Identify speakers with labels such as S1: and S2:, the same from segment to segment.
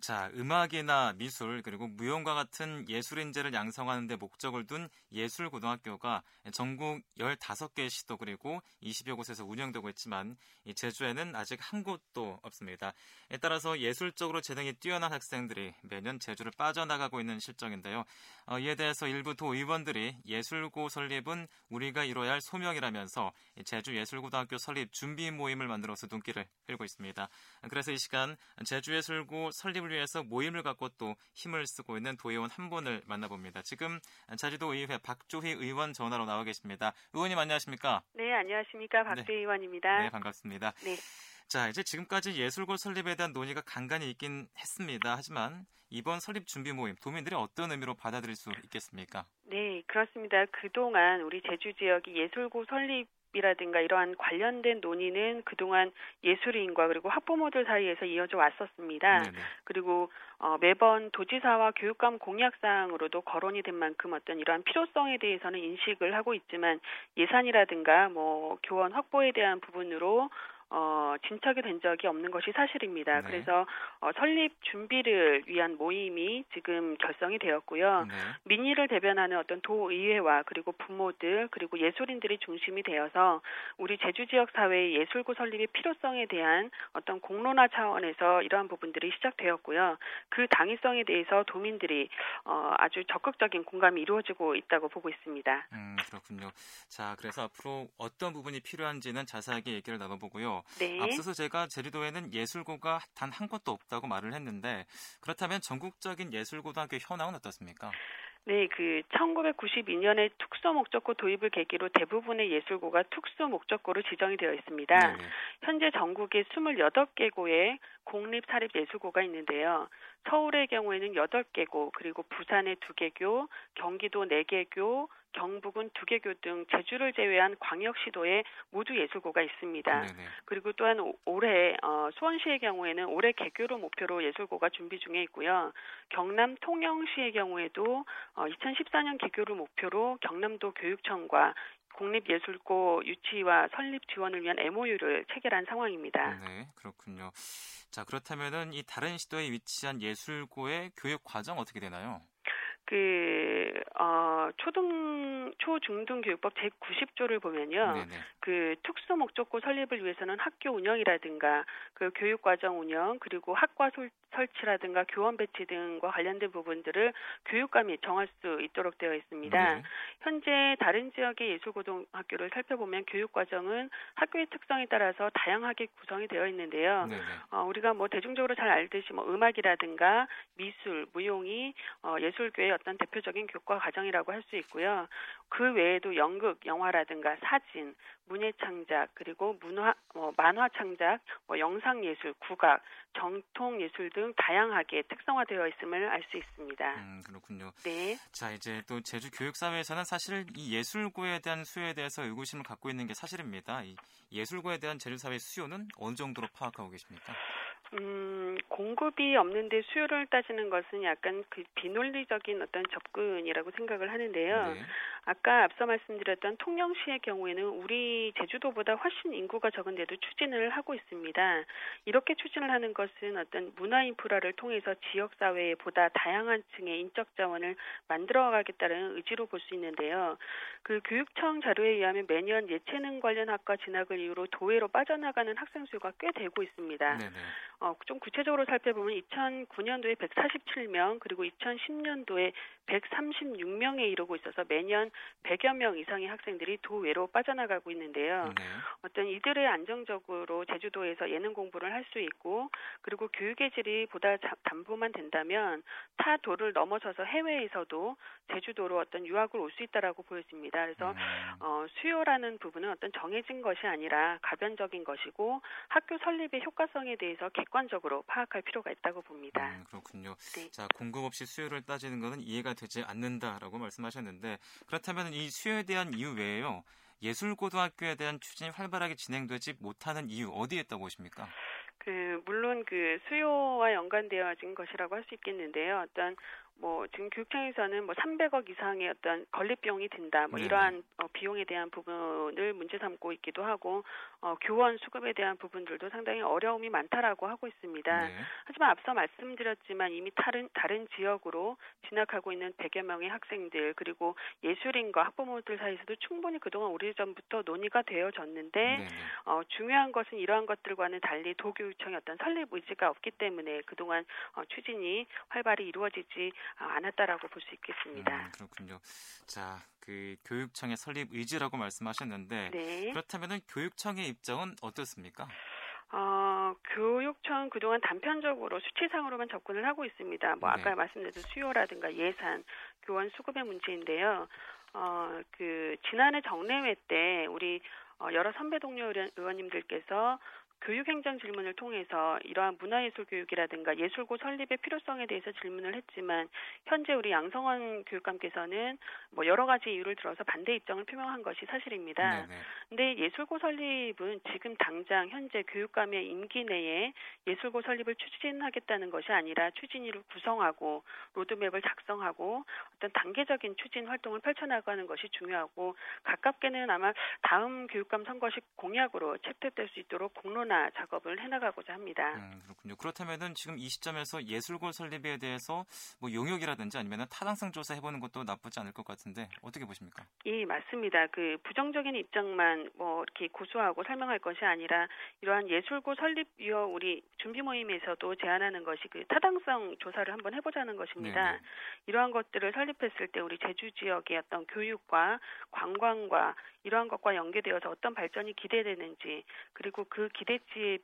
S1: 자, 음악이나 미술 그리고 무용과 같은 예술 인재를 양성하는 데 목적을 둔 예술 고등학교가 전국 15개 시도 그리고 20여 곳에서 운영되고 있지만 제주에는 아직 한 곳도 없습니다. 에 따라서 예술적으로 재능이 뛰어난 학생들이 매년 제주를 빠져나가고 있는 실정인데요. 어, 이에 대해서 일부 도의원들이 예술고 설립은 우리가 이뤄야 할 소명이라면서 제주 예술고등학교 설립 준비 모임을 만들어서 눈길을 끌고 있습니다. 그래서 이 시간 제주 예술고 설립을 해결을 위해서 모임을 갖고 또 힘을 쓰고 있는 도의원 한 분을 만나봅니다. 지금 자지도 의회 박조희 의원 전화로 나와 계십니다. 의원님 안녕하십니까?
S2: 네, 안녕하십니까? 박조희 네. 의원입니다.
S1: 네, 반갑습니다. 네. 자, 이제 지금까지 예술고 설립에 대한 논의가 간간히 있긴 했습니다. 하지만 이번 설립 준비 모임 도민들이 어떤 의미로 받아들일 수 있겠습니까?
S2: 네, 그렇습니다. 그동안 우리 제주 지역이 예술고 설립 이라든가 이러한 관련된 논의는 그동안 예술인과 그리고 학부모들 사이에서 이어져 왔었습니다. 네네. 그리고 어, 매번 도지사와 교육감 공약사항으로도 거론이 된 만큼 어떤 이러한 필요성에 대해서는 인식을 하고 있지만 예산이라든가 뭐 교원 확보에 대한 부분으로 어, 진척이 된 적이 없는 것이 사실입니다. 네. 그래서 어, 설립 준비를 위한 모임이 지금 결성이 되었고요. 네. 민의를 대변하는 어떤 도의회와 그리고 부모들 그리고 예술인들이 중심이 되어서 우리 제주 지역 사회의 예술고 설립의 필요성에 대한 어떤 공론화 차원에서 이러한 부분들이 시작되었고요. 그 당위성에 대해서 도민들이 어, 아주 적극적인 공감이 이루어지고 있다고 보고 있습니다.
S1: 음, 그렇군요. 자, 그래서 앞으로 어떤 부분이 필요한지는 자세하게 얘기를 나눠보고요. 네. 앞서서 제가 제주도에는 예술고가 단 한 곳도 없다고 말을 했는데 그렇다면 전국적인 예술고등학교 현황은 어떻습니까?
S2: 네, 그 1992년에 특수 목적고 도입을 계기로 대부분의 예술고가 특수 목적고로 지정이 되어 있습니다. 네. 현재 전국에 28개고의 공립 사립 예술고가 있는데요. 서울의 경우에는 8개고, 그리고 부산의 2개교, 경기도 4개교, 경북은 2개교 등 제주를 제외한 광역시도에 모두 예술고가 있습니다. 네네. 그리고 또한 올해 어, 수원시의 경우에는 올해 개교로 목표로 예술고가 준비 중에 있고요. 경남 통영시의 경우에도 어, 2014년 개교를 목표로 경남도 교육청과 국립예술고 유치와 설립 지원을 위한 MOU를 체결한 상황입니다.
S1: 네, 그렇군요. 자, 그렇다면은 이 다른 시도에 위치한 예술고의 교육 과정 어떻게 되나요?
S2: 그, 어, 초등, 초중등 교육법 제90조를 보면요. 네네. 그 특수 목적고 설립을 위해서는 학교 운영이라든가 그 교육과정 운영 그리고 학과 솔, 설치라든가 교원 배치 등과 관련된 부분들을 교육감이 정할 수 있도록 되어 있습니다. 네. 현재 다른 지역의 예술고등학교를 살펴보면 교육과정은 학교의 특성에 따라서 다양하게 구성이 되어 있는데요. 네, 네. 어, 우리가 뭐 대중적으로 잘 알듯이 뭐 음악이라든가 미술, 무용이 어, 예술교의 어떤 대표적인 교과 과정이라고 할 수 있고요. 그 외에도 연극, 영화라든가 사진, 문예 창작, 그리고 문화, 뭐 만화 창작, 뭐 영상 예술, 국악, 정통 예술 등 다양하게 특성화되어 있음을 알 수 있습니다.
S1: 음, 그렇군요. 네. 자, 이제 또 제주 교육 사회에서는 사실 이 예술고에 대한 수요에 대해서 의구심을 갖고 있는 게 사실입니다. 이 예술고에 대한 제주 사회 수요는 어느 정도로 파악하고 계십니까?
S2: 음, 공급이 없는데 수요를 따지는 것은 약간 그 비논리적인 어떤 접근이라고 생각을 하는데요. 네. 아까 앞서 말씀드렸던 통영시의 경우에는 우리 제주도보다 훨씬 인구가 적은데도 추진을 하고 있습니다. 이렇게 추진을 하는 것은 어떤 문화 인프라를 통해서 지역 사회에 보다 다양한 층의 인적 자원을 만들어 가겠다는 의지로 볼 수 있는데요. 그 교육청 자료에 의하면 매년 예체능 관련 학과 진학을 이유로 도외로 빠져나가는 학생 수가 꽤 되고 있습니다. 네 네. 어, 좀 구체적으로 살펴보면 2009년도에 147명 그리고 2010년도에 136명에 이르고 있어서 매년 100여 명 이상의 학생들이 도외로 빠져나가고 있는데요. 네. 어떤 이들의 안정적으로 제주도에서 예능 공부를 할 수 있고 그리고 교육의 질이 보다 담보만 된다면 타 도를 넘어서서 해외에서도 제주도로 어떤 유학을 올 수 있다라고 보여집니다. 그래서 음. 어, 수요라는 부분은 어떤 정해진 것이 아니라 가변적인 것이고 학교 설립의 효과성에 대해서 객 관적으로 파악할 필요가 있다고 봅니다.
S1: 음, 그렇군요. 네. 자 공급 없이 수요를 따지는 것은 이해가 되지 않는다라고 말씀하셨는데 그렇다면 이 수요에 대한 이유 외에요. 예술고등학교에 대한 추진이 활발하게 진행되지 못하는 이유 어디에 있다고 보십니까?
S2: 그 물론 그 수요와 연관되어진 것이라고 할 수 있겠는데요. 어떤 뭐 지금 교육청에서는 뭐 300억 이상의 어떤 건립 비용이 든다. 뭐네 이러한 어, 비용에 대한 부분을 문제 삼고 있기도 하고 어, 교원 수급에 대한 부분들도 상당히 어려움이 많다라고 하고 있습니다. 네. 하지만 앞서 말씀드렸지만 이미 다른 다른 지역으로 진학하고 있는 100여 명의 학생들 그리고 예술인과 학부모들 사이에서도 충분히 그동안 오래전부터 논의가 되어졌는데 네, 네. 어, 중요한 것은 이러한 것들과는 달리 도교육청의 어떤 설립 의지가 없기 때문에 그동안 어, 추진이 활발히 이루어지지 않았다라고 볼 수 있겠습니다. 음,
S1: 그렇군요. 자, 그 교육청의 설립 의지라고 말씀하셨는데 네. 그렇다면 교육청의 입장은 어떻습니까?
S2: 어, 교육청 그동안 단편적으로 수치상으로만 접근을 하고 있습니다. 뭐 네. 아까 말씀드린 수요라든가 예산, 교원 수급의 문제인데요. 어, 그 지난해 정례회 때 우리 어, 여러 선배 동료 의원님들께서 교육행정 질문을 통해서 이러한 문화예술 교육이라든가 예술고 설립의 필요성에 대해서 질문을 했지만 현재 우리 양성원 교육감께서는 뭐 여러 가지 이유를 들어서 반대 입장을 표명한 것이 사실입니다. 네네. 근데 예술고 설립은 지금 당장 현재 교육감의 임기 내에 예술고 설립을 추진하겠다는 것이 아니라 추진위를 구성하고 로드맵을 작성하고 어떤 단계적인 추진 활동을 펼쳐나가는 것이 중요하고 가깝게는 아마 다음 교육감 선거식 공약으로 채택될 수 있도록 공론 보완화 작업을 해나가고자 합니다.
S1: 음, 그렇군요. 그렇다면은 지금 이 시점에서 예술고 설립에 대해서 뭐 용역이라든지 아니면 타당성 조사 해보는 것도 나쁘지 않을 것 같은데 어떻게 보십니까?
S2: 예, 맞습니다. 그 부정적인 입장만 뭐 이렇게 고수하고 설명할 것이 아니라 이러한 예술고 설립 위원 우리 준비 모임에서도 제안하는 것이 그 타당성 조사를 한번 해보자는 것입니다. 네네. 네. 이러한 것들을 설립했을 때 우리 제주 지역의 어떤 교육과 관광과 이러한 것과 연계되어서 어떤 발전이 기대되는지 그리고 그 기대 치에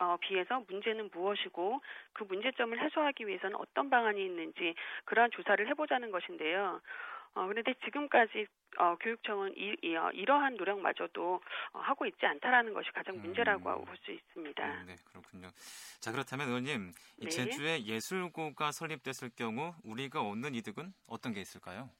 S2: 어, 비해서 문제는 무엇이고 그 문제점을 해소하기 위해서는 어떤 방안이 있는지 그러한 조사를 해보자는 것인데요. 어, 그런데 지금까지 어, 교육청은 이, 이, 어, 이러한 노력마저도 어, 하고 있지 않다라는 것이 가장 음. 문제라고 음, 볼수 있습니다.
S1: 음, 네, 그렇군요. 자, 그렇다면 의원님, 네. 제주에 예술고가 설립됐을 경우 우리가 얻는 이득은 어떤 게 있을까요?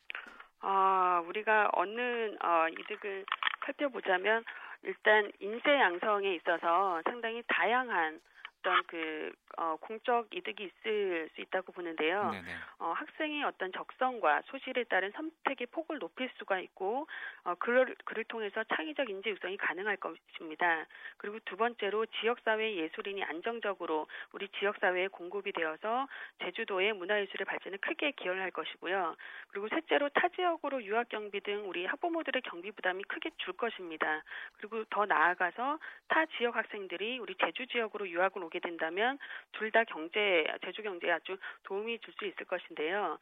S2: 아, 우리가 얻는 어, 이득을 살펴보자면 일단 인재 양성에 있어서 상당히 다양한 어떤 그 어, 공적 이득이 있을 수 있다고 보는데요. 어, 학생의 어떤 적성과 소실에 따른 선택의 폭을 높일 수가 있고 어, 그를, 그를 통해서 창의적 인재 육성이 가능할 것입니다. 그리고 두 번째로 지역사회 예술인이 안정적으로 우리 지역사회에 공급이 되어서 제주도의 문화예술의 발전에 크게 기여를 할 것이고요. 그리고 셋째로 타 지역으로 유학 경비 등 우리 학부모들의 경비 부담이 크게 줄 것입니다. 그리고 더 나아가서 타 지역 학생들이 우리 제주 지역으로 유학을 오게 된다면 둘 다 경제 제주 경제에 아주 도움이 줄 수 있을 것인데요.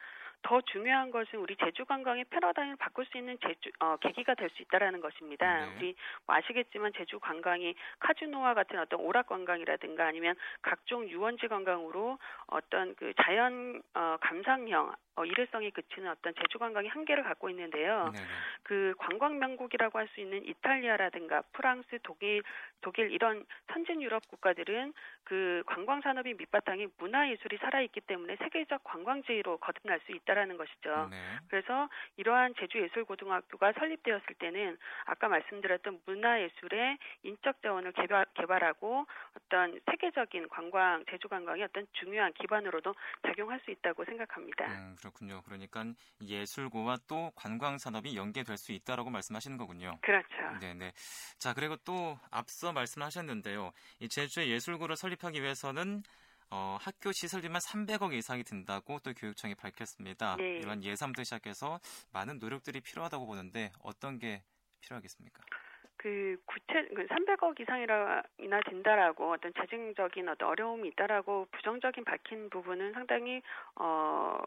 S2: 더 중요한 것은 우리 제주 관광의 패러다임을 바꿀 수 있는 제주 어, 계기가 될 수 있다라는 것입니다. 네. 우리 뭐 아시겠지만 제주 관광이 카지노와 같은 어떤 오락 관광이라든가 아니면 각종 유원지 관광으로 어떤 그 자연 어, 감상형 어, 일회성에 그치는 어떤 제주 관광의 한계를 갖고 있는데요. 네네. 그 관광 명국이라고 할 수 있는 이탈리아라든가 프랑스, 독일, 독일 이런 선진 유럽 국가들은 그 관광 산업이 밑바탕에 문화 예술이 살아 있기 때문에 세계적 관광지로 거듭날 수 있다 라는 것이죠. 네. 그래서 이러한 제주 예술 고등학교가 설립되었을 때는 아까 말씀드렸던 문화 예술의 인적 자원을 개발, 개발하고 어떤 세계적인 관광 제주 관광의 어떤 중요한 기반으로도 작용할 수 있다고 생각합니다. 음,
S1: 그렇군요. 그러니까 예술고와 또 관광 산업이 연계될 수 있다라고 말씀하시는 거군요.
S2: 그렇죠.
S1: 네, 네. 자, 그리고 또 앞서 말씀하셨는데요. 이 제주의 예술고를 설립하기 위해서는 어, 학교 시설비만 300억 이상이 든다고 또 교육청이 밝혔습니다. 네. 이런 예산부터 시작해서 많은 노력들이 필요하다고 보는데 어떤 게 필요하겠습니까?
S2: 그 구체 그 300억 이상이나 된다라고 어떤 재정적인 어떤 어려움이 있다라고 부정적인 밝힌 부분은 상당히 어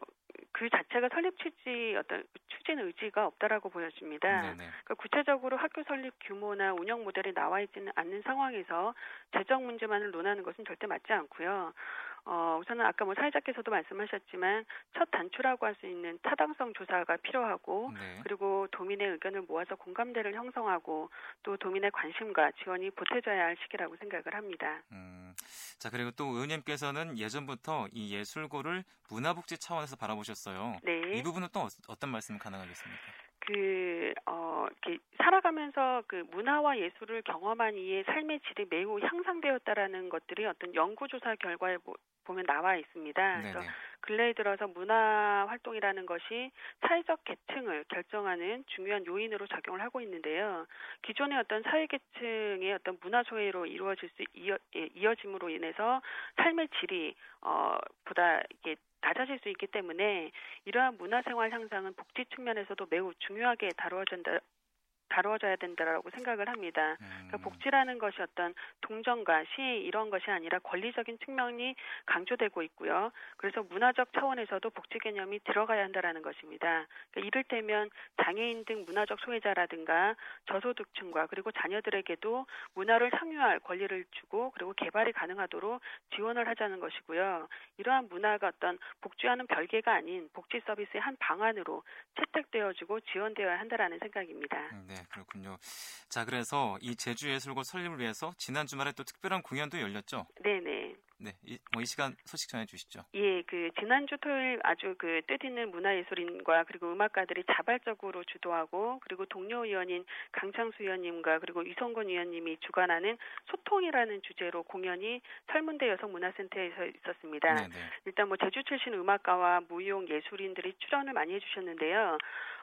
S2: 그 자체가 설립 취지 어떤 추진 의지가 없다라고 보여집니다. 그러니까 구체적으로 학교 설립 규모나 운영 모델이 나와 있지는 않는 상황에서 재정 문제만을 논하는 것은 절대 맞지 않고요. 어, 우선은 아까 뭐 사회자께서도 말씀하셨지만 첫 단추라고 할 수 있는 타당성 조사가 필요하고 네. 그리고 도민의 의견을 모아서 공감대를 형성하고 또 도민의 관심과 지원이 보태져야 할 시기라고 생각을 합니다. 음,
S1: 자 그리고 또 의원님께서는 예전부터 이 예술고를 문화복지 차원에서 바라보셨어요. 네. 이 부분은 또 어, 떤 말씀 가능하겠습니까?
S2: 그, 어, 이렇게 살아가면서 그 문화와 예술을 경험한 이의 삶의 질이 매우 향상되었다라는 것들이 어떤 연구조사 결과에 보면 나와 있습니다. 네네. 그래서 근래에 들어서 문화 활동이라는 것이 사회적 계층을 결정하는 중요한 요인으로 작용을 하고 있는데요. 기존의 어떤 사회 계층의 어떤 문화 소외로 이루어질 수 이어, 예, 이어짐으로 인해서 삶의 질이 어 보다 이게 낮아질 수 있기 때문에 이러한 문화생활 향상은 복지 측면에서도 매우 중요하게 다루어진다, 다루어져야 된다라고 생각을 합니다. 그러니까 음. 그러니까 복지라는 것이 어떤 동정과 시의 이런 것이 아니라 권리적인 측면이 강조되고 있고요. 그래서 문화적 차원에서도 복지 개념이 들어가야 한다라는 것입니다. 그러니까 이를테면 장애인 등 문화적 소외자라든가 저소득층과 그리고 자녀들에게도 문화를 상유할 권리를 주고 그리고 개발이 가능하도록 지원을 하자는 것이고요. 이러한 문화가 어떤 복지와는 별개가 아닌 복지 서비스의 한 방안으로 채택되어지고 지원되어야 한다라는 생각입니다.
S1: 음, 네. 그렇군요. 자, 그래서 이 제주예술고 설립을 위해서 지난 주말에 또 특별한 공연도 열렸죠?
S2: 네네.
S1: 네, 이, 뭐 이 시간 소식 전해 주시죠.
S2: 예, 그 지난주 토요일 아주 그 뜻있는 문화예술인과 그리고 음악가들이 자발적으로 주도하고 그리고 동료 의원인 강창수 의원님과 그리고 이성건 의원님이 주관하는 소통이라는 주제로 공연이 설문대 여성문화센터에서 있었습니다. 네네. 일단 뭐 제주 출신 음악가와 무용 예술인들이 출연을 많이 해주셨는데요.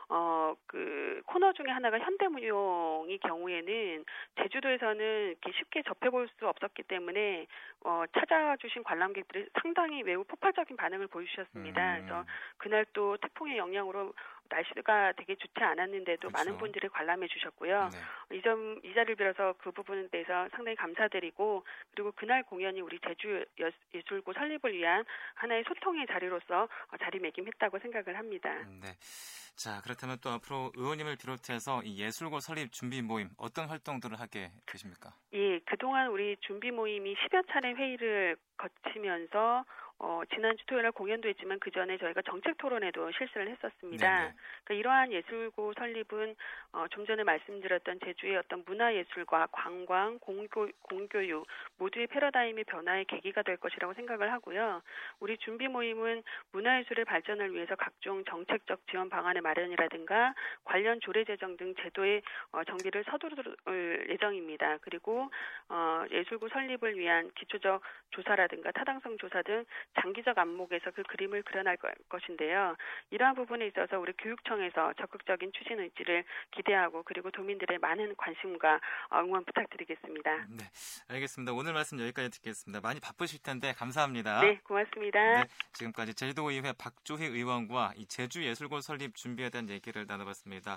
S2: 어, 그 코너 중에 하나가 현대무용의 경우에는 제주도에서는 이렇게 쉽게 접해볼 수 없었기 때문에 어, 찾아주신 관람객들이 상당히 매우 폭발적인 반응을 보여주셨습니다. 음. 그래서 그날 또 태풍의 영향으로 날씨가 되게 좋지 않았는데도 그렇죠. 많은 분들이 관람해 주셨고요. 네. 이점 이 자리를 빌어서 그 부분에 대해서 상당히 감사드리고 그리고 그날 공연이 우리 제주 예술고 설립을 위한 하나의 소통의 자리로서 자리매김했다고 생각을 합니다. 음, 네.
S1: 자, 그렇다면 또 앞으로 의원님을 비롯해서 이 예술고 설립 준비 모임 어떤 활동들을 하게 되십니까?
S2: 예, 그동안 우리 준비 모임이 10여 차례 회의를 거치면서 어, 지난주 토요일 날 공연도 했지만 그 전에 저희가 정책 토론회도 실시를 했었습니다. 그러니까 이러한 예술고 설립은 어, 좀 전에 말씀드렸던 제주의 어떤 문화예술과 관광, 공교, 공교육 모두의 패러다임의 변화의 계기가 될 것이라고 생각을 하고요. 우리 준비 모임은 문화예술의 발전을 위해서 각종 정책적 지원 방안의 마련이라든가 관련 조례 제정 등 제도의 어, 정비를 서두를 예정입니다. 그리고 어, 예술고 설립을 위한 기초적 조사라든가 타당성 조사 등 장기적 안목에서 그 그림을 그려날 것인데요. 이러한 부분에 있어서 우리 교육청 에서 적극적인 추진 의지를 기대하고 그리고 도민들의 많은 관심과 응원 부탁드리겠습니다.
S1: 네, 알겠습니다. 오늘 말씀 여기까지 듣겠습니다. 많이 바쁘실 텐데 감사합니다.
S2: 네, 고맙습니다. 네,
S1: 지금까지 제주도의회 박조희 의원과 이 제주예술고 설립 준비에 대한 얘기를 나눠봤습니다.